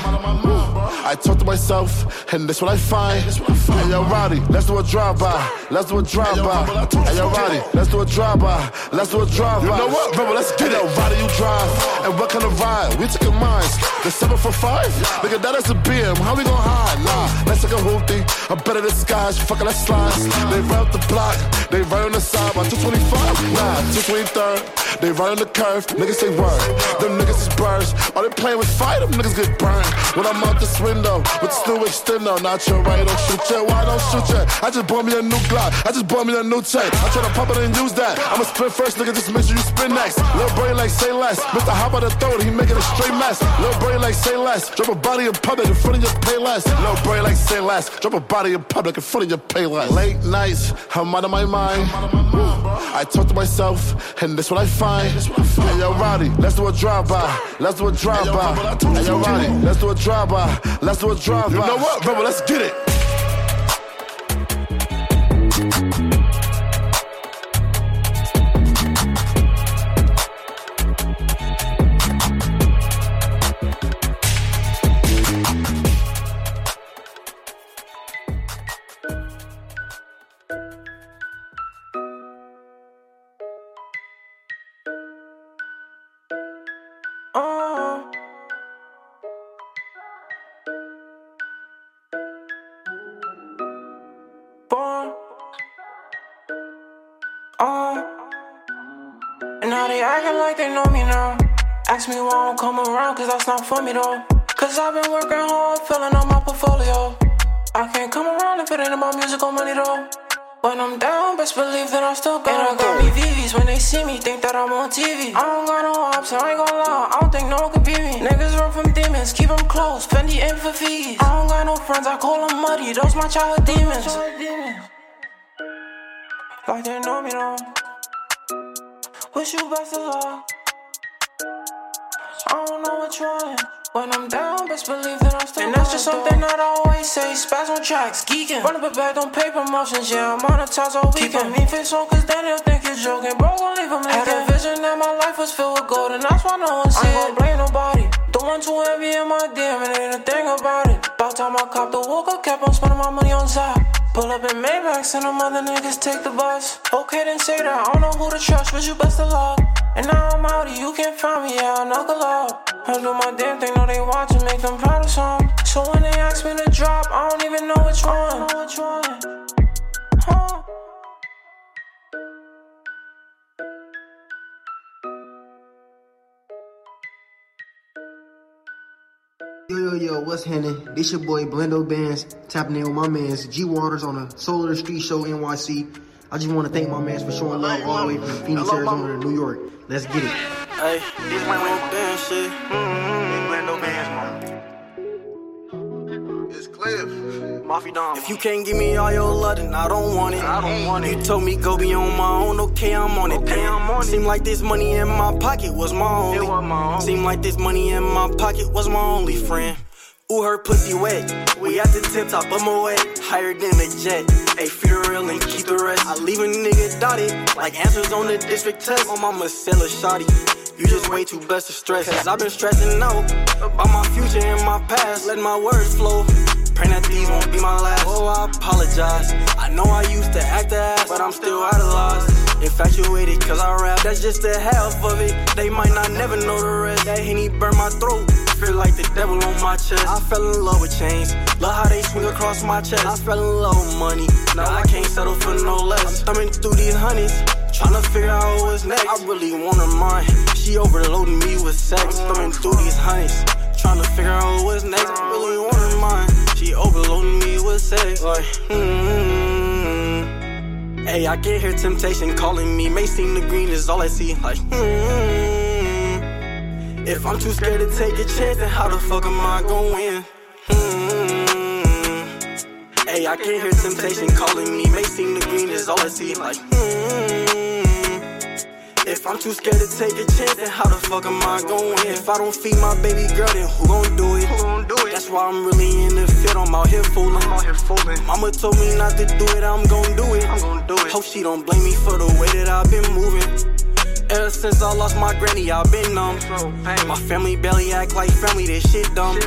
I talk to myself, and that's what I find. Hey, yo, Roddy, let's do a drive-by. Let's do a drive-by. Hey, yo, Roddy, let's do a drive-by. Let's do a drive-by. You know what, Rebel, let's get it. Roddy, you drive. And what kind of ride? We taking mines. The 7 for 5? Nigga, that is a BM. How we gon' hide? Nah, let's take a hoopty. I'm better disguised. Fuck it, let's slide. They right up the block. They right on the side. My 225? Nah, 23rd. They running the curve, niggas say word. Them niggas is birds. All they playing with fire, them niggas get burned. When I'm out this window with still extender, not your right, don't shoot ya. Why don't shoot ya? I just bought me a new Glock. I just bought me a new chain. I try to pop it and use that. I'ma spin first, nigga. Just make sure you spin next. Lil' brain like say less. Mr. Hop out the throat, he making a straight mess. Lil' brain like say less. Drop a body in public in front of your pay less. Lil' brain like say less. Drop a body in public in front of your pay less. Late nights, I'm out of my mind. I talk to myself, and that's what I find. Hey, yo, Roddy, let's do a drive-by. Let's do a drive-by. Hey, yo, Roddy, let's do a drive-by. Let's do a drive-by. You know what, brother? Let's get it. That's not for me though. Cause I've been working hard, filling up my portfolio. I can't come around if it ain't about music or money though. When I'm down, best believe that I'm still gonna And I got me VVs when they see me, think that I'm on TV. I don't got no ops, I ain't gonna lie, I don't think no one can beat me. Niggas run from demons, keep them close, Fendi aim for fees. I don't got no friends, I call them muddy, those my childhood demons. Like they know me though. Wish you best of luck. I don't know which one. When I'm down, best believe that I'm still And that's just something that I always say. Spaz on tracks, geeking. Run up a bag, don't pay promotions. Yeah, I'm on toss all weekend. Keep a mean face on, cause then they'll think you're joking. Bro, gon' leave them Had a vision that my life was filled with gold, and that's why no one see I ain't gon' blame nobody. The one too heavy in my DM, and ain't a thing about it. About time I cop the walk up cap, I'm spending my money on Zap. Pull up in Maybachs and them other niggas take the bus. Okay, then say that. I don't know who to trust, but you best of luck. And now I'm out, you can't find me, yeah, I knuckle up. I do my damn thing, know they watching, make them proud of some. So when they ask me to drop, I don't even know which one. Yo, yo, yo, what's happening? This your boy Blendo Bands, tapping in with my mans G Waters on the Solar Street Show NYC. I just want to thank my mans for showing love all the way from Phoenix, Arizona to New York. Let's get it. Hey, this Blendo Bands shit. Mm-hmm. Blendo Bands, It's Cliff. Mafia If you can't give me all your love, then I don't want it. I don't want it. You told me go be on my own, okay, I'm on it. Okay, I'm on it. Seem like this money in my pocket was my only. It was my only. Seem like this money in my pocket was my only friend. Ooh, her pussy wet. We at the tip top of my way. Higher than a jet. Her real and keep the rest. I leave a nigga dotted. Like answers on the district test. My mama sell a shotty. You just way too blessed to stress. Cause I've been stressing out about my future and my past. Let my words flow. Praying that these won't be my last. Oh, I apologize. I know I used to act the ass, but I'm still loss. Infatuated cause I rap, that's just the half of it. They might not never know the rest. That Henny burn my throat. Feel like the devil on my chest. I fell in love with chains. Love how they swing across my chest. I fell in love with money. Now I can't settle for no less. I'm thumbing through these honeys. Tryna figure out what's next. I really want her mine. She overloading me with sex. Thumbing through these honeys. Tryna figure out what's next. I really want her mine. She overloading me with sex. Like, hmm. Hey, I can hear temptation calling me. May seem the green is all I see. Like, hmm. If I'm too scared to take a chance, then how the fuck am I gonna win? Hmm. Hey, I can hear temptation calling me. May seem the green is all I see. Like, hmm. If I'm too scared to take a chance, then how the fuck am I gonna win? If I don't feed my baby girl, then who gon' do it? Who gon' do it? That's why I'm really in the field. I'm out here fooling. I'm out here fooling. Mama told me not to do it. I'm gon' do it. I'm gon' do it. Hope she don't blame me for the way that I've been moving. Ever since I lost my granny, I've been numb. My family barely act like family, this shit dumb.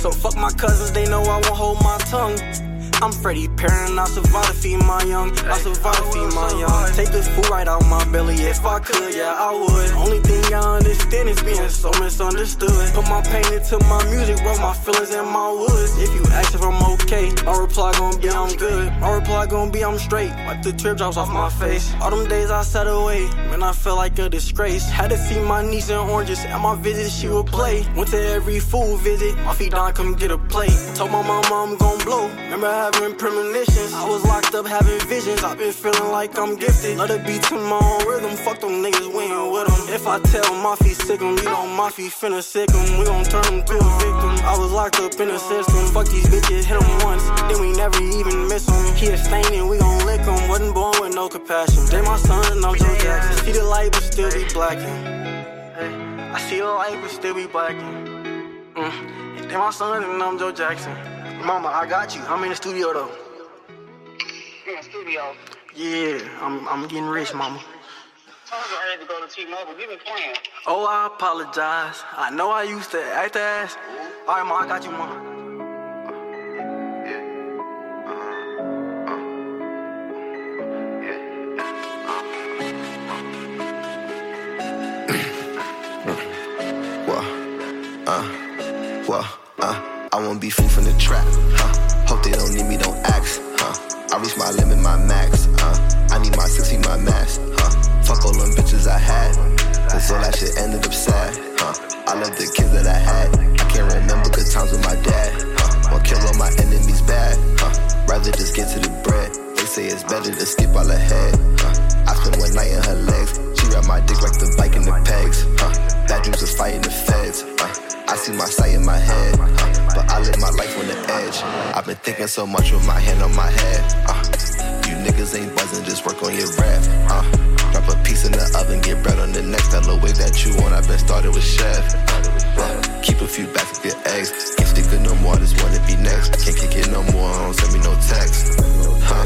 So fuck my cousins, they know I won't hold my tongue. I'm Freddy Perrin, I survive to feed my young. I survive to feed my young. Take this food right out my belly, if I could, yeah, I would. Only thing I understand is being so misunderstood. Put my pain into my music, wrote my feelings in my woods. If you ask if I'm okay, my reply gon' be I'm good. My reply gon' be I'm straight. Wipe the tear drops off my face. All them days I sat away, man, I felt like a disgrace. Had to feed my niece in oranges. At my visit, she would play. Went to every food visit, my feet down, come get a plate. Told my mama I'm gon' blow. Remember having premonitions. I was locked up having visions. I've been feeling like I'm gifted. Let it beat to my own rhythm. Fuck them niggas, we ain't with them. If I tell my feet sick them, you know my feet finna sick them. We gon' turn them to a victim. I was locked up in the system. Fuck these bitches, hit them once. Then we never even miss them. He a stain and we gon' lick him. Wasn't born with no compassion. They my son and I'm Joe Jackson. See the light but still be blacking. I see the light but still be blacking. Mm. They my son and I'm Joe Jackson. Mama, I got you. I'm in the studio though. In the studio. Yeah, I'm I'm getting rich, mama. Told you I had to go to T-Mobile. Give me playing. Oh, I apologize. I know I used to act ass. All right, ma, I got you, ma. Won't be food from the trap, huh? Hope they don't need me, don't ask, huh? I reach my limit, my max, uh. I need my 60, my max, huh? Fuck all them bitches I had, cause all that shit ended up sad, huh? I love the kids that I had, I can't remember good times with my dad, huh? Won't kill all my enemies bad, huh? Rather just get to the bread. They say it's better to skip all ahead, huh? I spent one night in her legs, she wrapped my dick like the bike in the pegs, huh? Bad dreams of fighting the feds, huh? I see my sight in my head, huh? but I live my life on the edge. I've been thinking so much with my hand on my head. Uh. You niggas ain't buzzing, just work on your rap. Uh. Drop a piece in the oven, get bread on the next. That little way that you want, I've been started with chef. Uh. Keep a few back of your eggs. Can't stick it no more, I just wanna be next. Can't kick it no more, don't send me no text. Huh?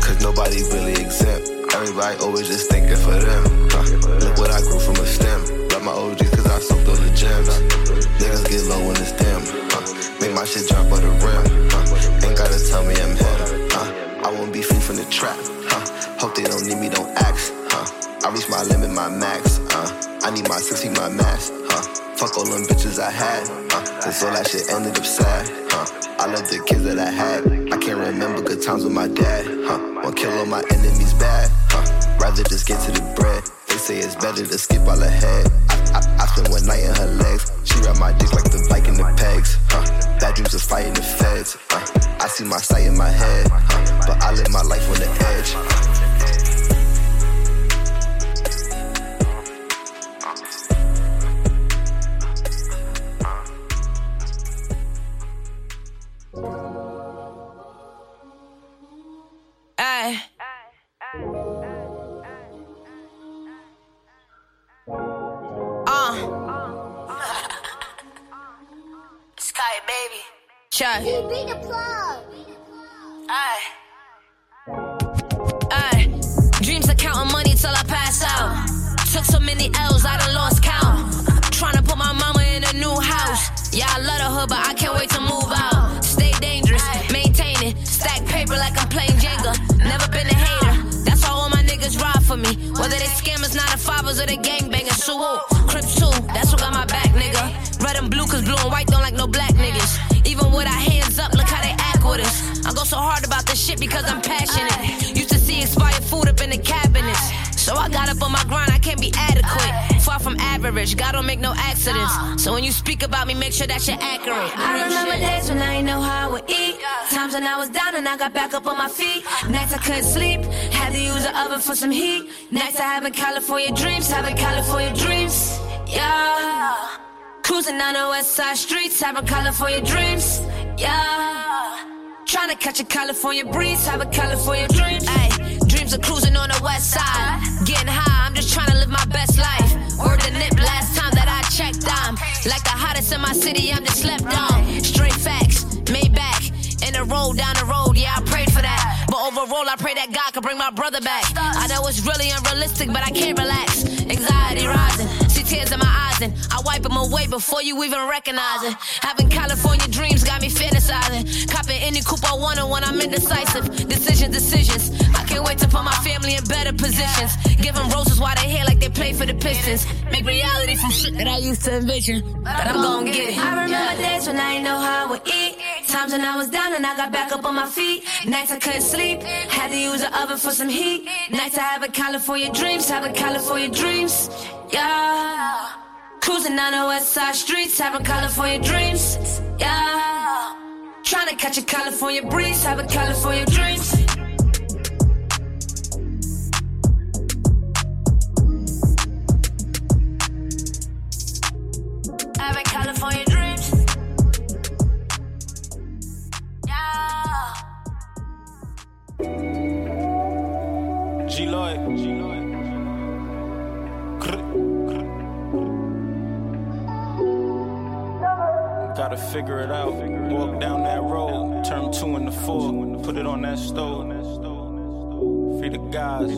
Cause nobody really exempt. Everybody always just thinking for them. Huh? Look what I grew from a stem. Love my OGs I soaked all the gems. Niggas get low when it's dim. Huh? Make my shit drop on the rim. Huh? Ain't gotta tell me I'm him. Huh? I won't be free from the trap. Huh? Hope they don't need me, don't ask. Huh? I reach my limit, my max. Uh, I need my 60, my max. Huh? Fuck all them bitches I had. Uh, cause all that shit ended up sad. Huh? I love the kids that I had. I can't remember good times with my dad. Huh? Won't kill all my enemies bad. Rather just get to the bread. They say it's better to skip all ahead. I, I spent one night in her legs. She wrapped my dick like the bike in the pegs. Huh? Bad dreams of fighting the feds. Uh, I see my sight in my head. Huh? But I live my life the for some heat. Nights I having California dreams, having California dreams. Yeah. Cruising down the west side streets, having California dreams. Yeah. Trying to catch a California breeze, having California dreams. Ay, dreams of cruising on the west side. Getting high, I'm just trying to live my best life. Word the nip last time that I checked, I'm like the hottest in my city, I'm just slept on. Straight facts, made back. In a road down the road, yeah, I prayed I pray that God could bring my brother back. I know it's really unrealistic, but I can't relax. I wipe them away before you even recognize it. Having California dreams got me fantasizing. Copping any coupe I want when I'm indecisive. Decisions, decisions. I can't wait to put my family in better positions. Give them roses while they hair like they play for the Pistons. Make reality from shit that I used to envision. But I'm gonna get it. I remember days when I didn't know how I would eat. Times when I was down and I got back up on my feet. Nights I couldn't sleep. Had to use the oven for some heat. Nights I have a California dreams. Having California dreams. Yeah. Cruising down the west side streets. Having California dreams. Yeah. Trying to catch a California breeze. Having California dreams. Figure it out. Walk down that road, turn two into four, put it on that stove. Free the guys,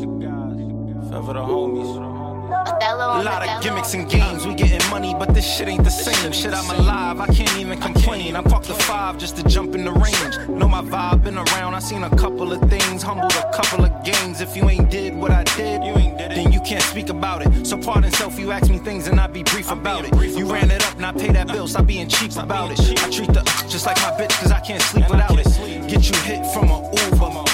forever the homies. A lot of gimmicks and games, we getting money, but this shit ain't the same. Shit, I'm alive, I can't even complain. I parked the five just to jump in the range. Know my vibe, been around, I seen a couple of things, humbled a couple of games. If you ain't did what I did, you ain't did it. then you can't speak about it. So pardon self, you ask me things and I be brief about it. You ran it up, not pay that bill, stop being cheap about it. I treat the just like my bitch, cause I can't sleep without it. Get you hit from a Uber.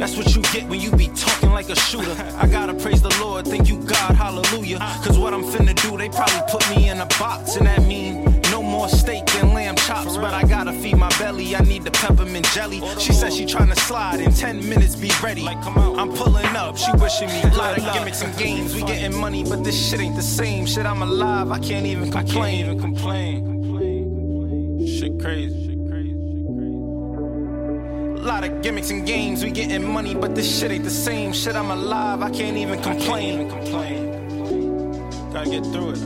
That's what you get when you be talking like a shooter. I gotta praise the Lord, thank you God, hallelujah. Cause what I'm finna do, they probably put me in a box, and that mean no more steak and lamb chops. But I gotta feed my belly, I need the peppermint jelly. She said she tryna slide in 10 minutes, be ready. I'm pulling up, she wishing me a lot of gimmicks and games. We getting money, but this shit ain't the same. Shit, I'm alive, I can't even complain. even complain. Shit crazy. A lot of gimmicks and games, we getting money, but this shit ain't the same. Shit, I'm alive, I can't even complain. Gotta get through it.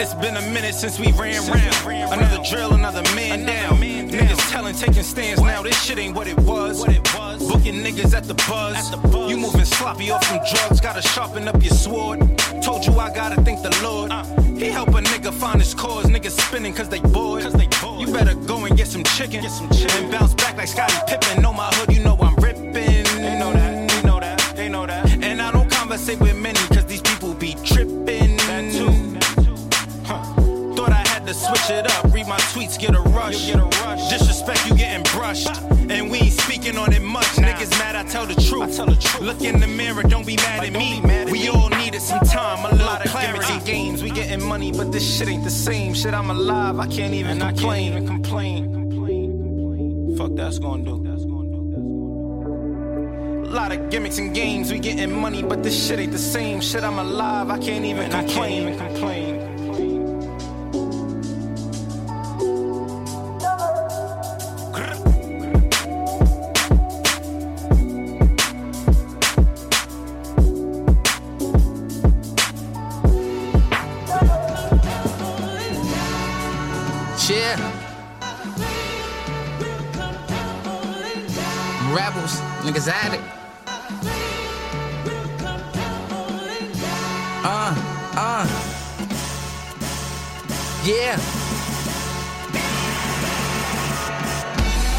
It's been a minute since we ran round. Another drill, another man down. Niggas telling, taking stands now. This shit ain't what it was. What it was. Booking niggas at the buzz. You moving sloppy off some drugs. Gotta sharpen up your sword. Told you I gotta thank the Lord. Uh. He help a nigga find his cause. Niggas spinning cause they bored. You better go and get some chicken. get some And bounce back like Scottie Pippen. Know my hood, you know I'm ripping. They know that, they know that, they know that. And I don't conversate with many cause these people be tripping. That too. Huh. Thought I had to switch it up. My tweets, get a rush. Get a rush. Disrespect, you getting brushed. And we ain't speaking on it much. Niggas mad, I tell the truth. I tell the truth. Look in the mirror, don't be mad at me. we all needed some time, a little clarity. games, we getting money, but this shit ain't the same. Shit, I'm alive, I can't even complain. even complain. Fuck that's gonna do. A lot of gimmicks and games, we getting money, but this shit ain't the same. Shit, I'm alive, I can't even complain. even complain. Rebels, niggas at it. Uh, uh. Yeah.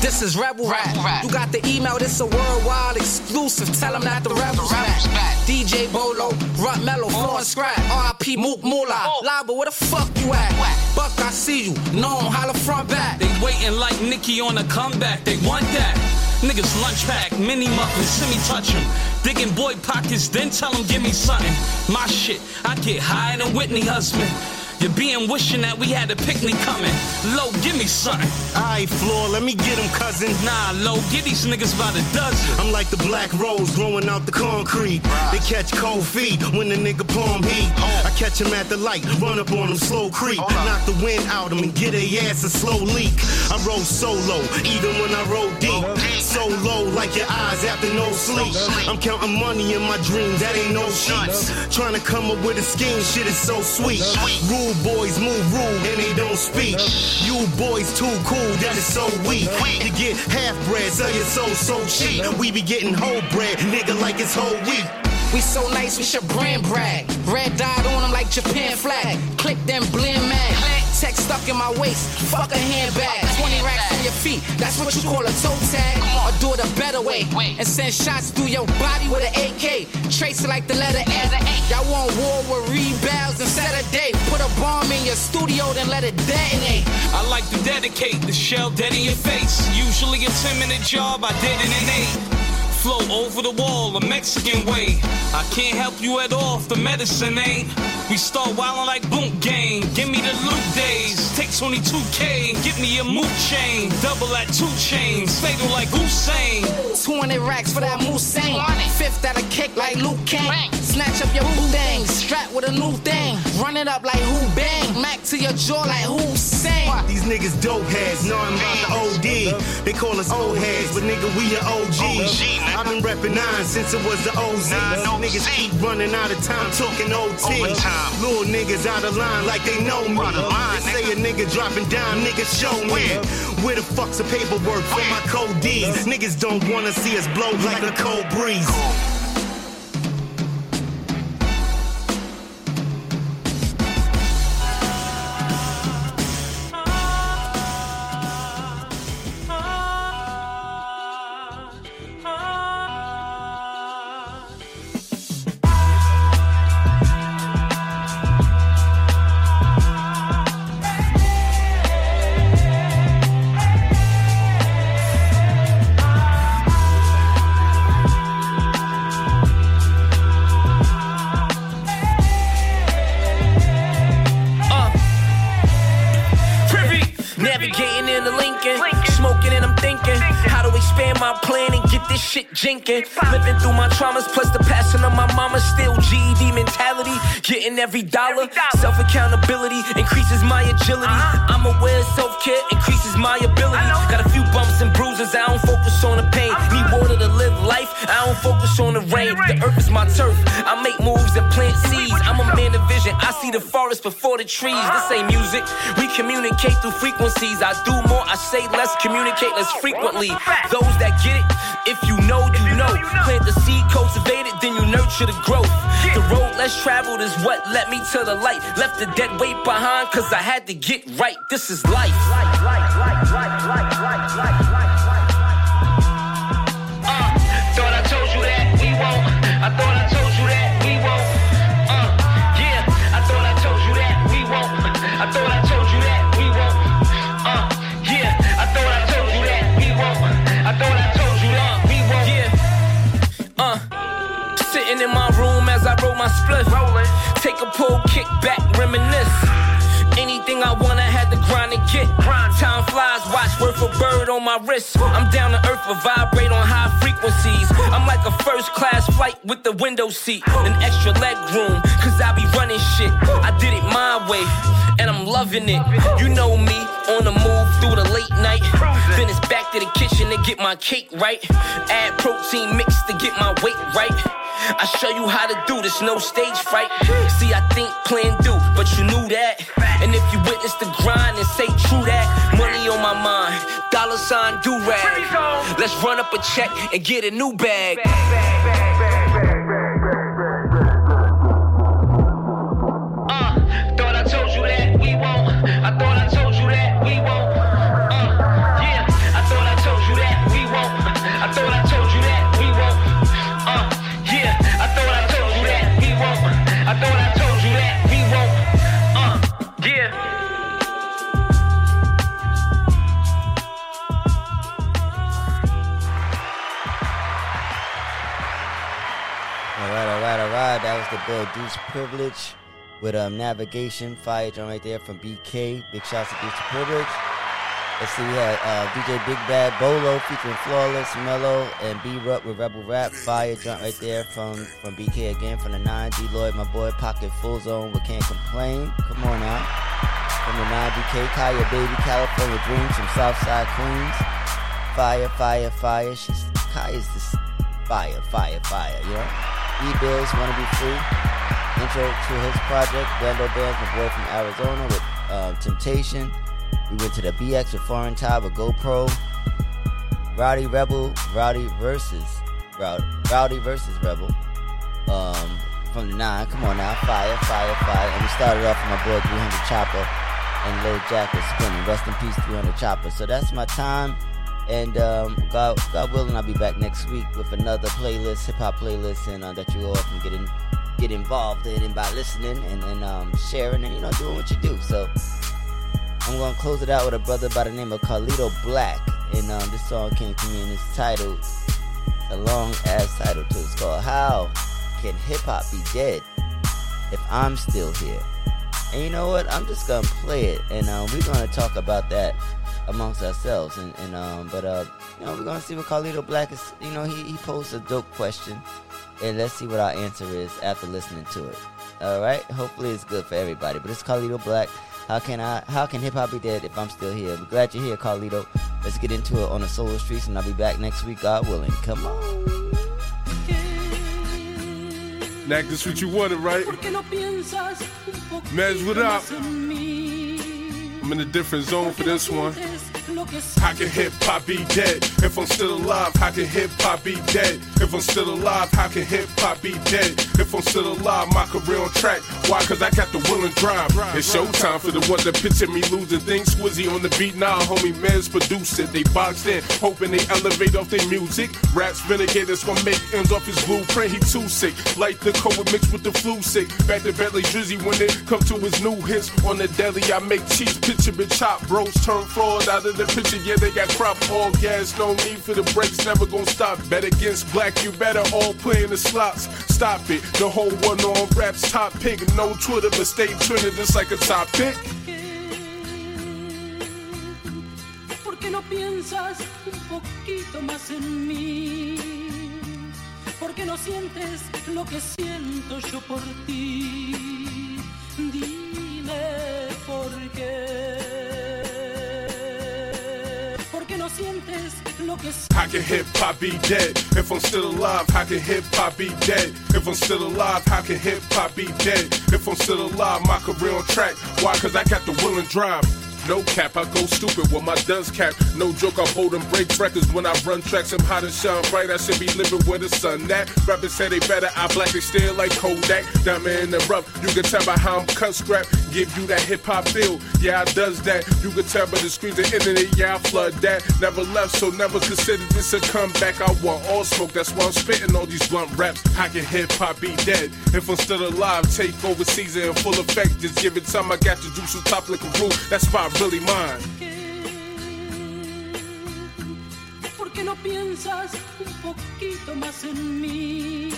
This is Rebel Rap. Rap. You got the email, this a worldwide exclusive. Tell them that the Rebels back. DJ Bolo, Rut Mellow, Floor and Scrap. RIP Mook Moolah. Live, but where the fuck you at? Buck, I see you. No, holla front back. They waiting like Nicki on a comeback. They want that. Niggas lunch pack, mini muffins, send me touch 'em. Digging boy pockets, then tell tell 'em give me something. My shit, I get higher than Whitney husband. You're being wishing that we had a picnic coming. Low, give me something. Alright, Floor, let me get him, cousin. Nah, low, get these niggas by the dozen. I'm like the black rose growing out the concrete. They catch cold feet when the nigga palm heat. Oh. I catch him at the light, run up on him, slow creep. Uh-huh. Knock the wind out him and get a ass a slow leak. I roll solo, even when I roll deep. So low, like your eyes after no sleep. I'm counting money in my dreams, that ain't no sheets. Trying to come up with a scheme, shit is so sweet. Rule boys move rude and they don't speak. You boys too cool, that is so weak. You get half bread, sell your soul so so cheap. We be getting whole bread, nigga, like it's whole wheat. We so nice, we should brand brag. Red dot on them like Japan flag. Click them blend mag. Tech stuck in my waist. Fuck a handbag. 20 racks on your feet. That's what you call a toe tag. Or do it a better way. And send shots through your body with an AK. Trace it like the letter A. Y'all want war with rebounds instead of day. Put a bomb in your studio, then let it detonate. I like to dedicate the shell dead in your face. Usually a 10 minute job, I did it in eight. Flow over the wall, a Mexican way. I can't help you at all if the medicine ain't. We start wildin' like boom gang. Give me the loot days. Take 22K, give me a moot chain. Double at two chains. Fatal like Hussein. 20 racks for that Musain. Fifth at a kick like Liu Kang. Snatch up your boo thing. Strap with a new thing. Run it up like who bang. Mac to your jaw like who sang. These niggas dope heads, know I'm about to OD. They call us old heads, but nigga, we are OG. I've been reppin' nine since it was the OZ. Niggas keep running out of time, talking OT. Little niggas out of line like they know me. They say a nigga dropping down, niggas show me. Where the fuck's the paperwork for my code D's? Niggas don't wanna see us blow like a cold breeze. Jinking. Living through my traumas, plus the passion of my mama, still GED mentality, getting every dollar. Self accountability increases my agility. I'm aware self care increases my ability. Got a few bumps and bruises, I don't focus on the pain. Need water to live life, I don't focus on the rain. The earth is my turf, I make moves and plant seeds. I'm a man of vision, I see the forest before the trees. This ain't music, we communicate through frequencies. I do more, I say less, communicate less frequently. Those that get it, if you know, know. Plant the seed, cultivate it, then you nurture the growth. The road less traveled is what led me to the light. Left the dead weight behind, cause I had to get right. This is life. Uh, Roll. Take a pull, kick back, reminisce. Anything I want, I had to grind and get. Time flies, watch word for bird on my wrist. I'm down to earth, but vibrate on high frequencies. I'm like a first class flight with the window seat, an extra leg room, cause I be running shit. I did it my way, and I'm loving it. You know me, on the move through the late night. Then it's back to the kitchen to get my cake right. Add protein mix to get my weight right. I show you how to do this, no stage fright. See, I think plan do, but you knew that. And if you witness the grind and say true that, money on my mind, dollar sign do rag. Let's run up a check and get a new bag. All right, all right, all right. That was the boy Deuce Privilege with um, Navigation Fire joint right there from BK. Big shouts to Deuce Privilege. Let's see, we had uh, DJ Big Bad Bolo featuring Flawless, Mellow, and B Rup with Rebel Rap. Fire joint right there from, from BK again from the 9. D Lloyd, my boy, Pocket Full Zone, we can't complain. Come on now. From the 9 BK, Kaya Baby, California Dreams from Southside Queens. Fire, fire, fire. She's Kaya's just fire, fire, fire, you know? E-Bills wanna be free. Intro to his project, Blendo Bands, my boy from Arizona with uh, Temptation. We went to the BX with Foreign Tie with GoPro. Rowdy Rebel, Rowdy versus Rowdy, Rowdy versus Rebel. um, from the nine. Come on now, fire, fire, fire. And we started off with my boy 300 Chopper and Lil Jack was spinning. Rest in peace, 300 Chopper. So that's my time. And um, God, God willing, I'll be back next week with another playlist, hip hop playlist, and uh, that you all can get in, get involved in, and by listening and, and um, sharing and you know doing what you do. So I'm gonna close it out with a brother by the name of Carlito Black, and um, this song came to me and it's titled a long ass title too. It's called "How Can Hip Hop Be Dead If I'm Still Here." And you know what? I'm just gonna play it, and um, we're gonna talk about that amongst ourselves. And, and um, but uh, you know, we're gonna see what Carlito Black is. You know, he he posed a dope question, and let's see what our answer is after listening to it. All right. Hopefully, it's good for everybody. But it's Carlito Black. How can I? How can hip hop be dead if I'm still here? We're glad you're here, Carlito. Let's get into it on the Solar Streets, and I'll be back next week, God willing. Come on. Nak, this what you wanted, right? Mez, what up? I'm in a different zone for this one. How can hip hop be dead if I'm still alive? How can hip hop be dead if I'm still alive? How can hip hop be dead if I'm still alive? My career on track. Why? Cause I got the will and drive. It's showtime for the ones that picture me losing things. Swizzy on the beat now, homie. Mez produce it. They boxed in, hoping they elevate off their music. Raps that's gonna make ends off his blueprint. He too sick. Like the COVID mixed with the flu sick. Back to Bentley Drizzy when it come to his new hits. On the deli, I make cheese, picture been chop. Bros turn fraud out of the picture. Yeah, they got crop all gas. No need for the brakes, never gonna stop. Bet against black, you better all play in the slots. Stop it. The whole one on raps top pick. No Twitter, but stay trending just like a top pick. ¿Por qué no piensas un poquito más en mí? ¿Por qué no sientes lo que siento yo por ti? Dime por qué. ¿Por no sientes lo que How can hip hop be dead if I'm still alive? How can hip hop be dead if I'm still alive? How can hip hop be dead if I'm still alive? My career on track. Why? Cause I got the will and drive. No cap, I go stupid with my dust cap. No joke, I'm holding break records when I run tracks. I'm hot and shine bright. I should be living where the sun at. Rappers say they better, I black they still like Kodak. Diamond in the rough, you can tell by how I'm cut scrap. Give you that hip hop feel, yeah, I does that. You can tell by the screens of internet, yeah, I flood that. Never left, so never consider this a comeback. I want all smoke, that's why I'm spitting all these blunt raps. How can hip hop be dead if I'm still alive? Take over season in full effect. Just give it time, I got the juice on top like a roof. That's spot really mine. ¿Por qué no piensas un poquito más en mí?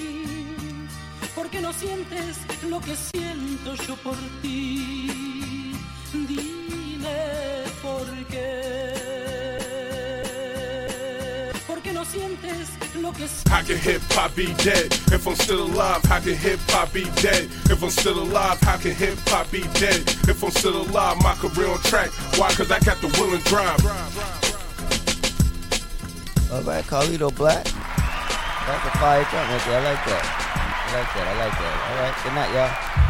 ¿Por qué no sientes lo que siento yo por ti? Dime por qué. How can hip hop be dead if I'm still alive? How can hip hop be dead if I'm still alive? How can hip hop be dead if I'm still alive? My career on track. Why? Cause I got the will and drive. All right, Carlito Black. That's a fire drum right there. I like that. I like that. I like that. All right. Good night, y'all.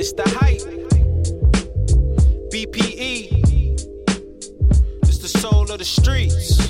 It's the hype. BPE, it's the soul of the streets.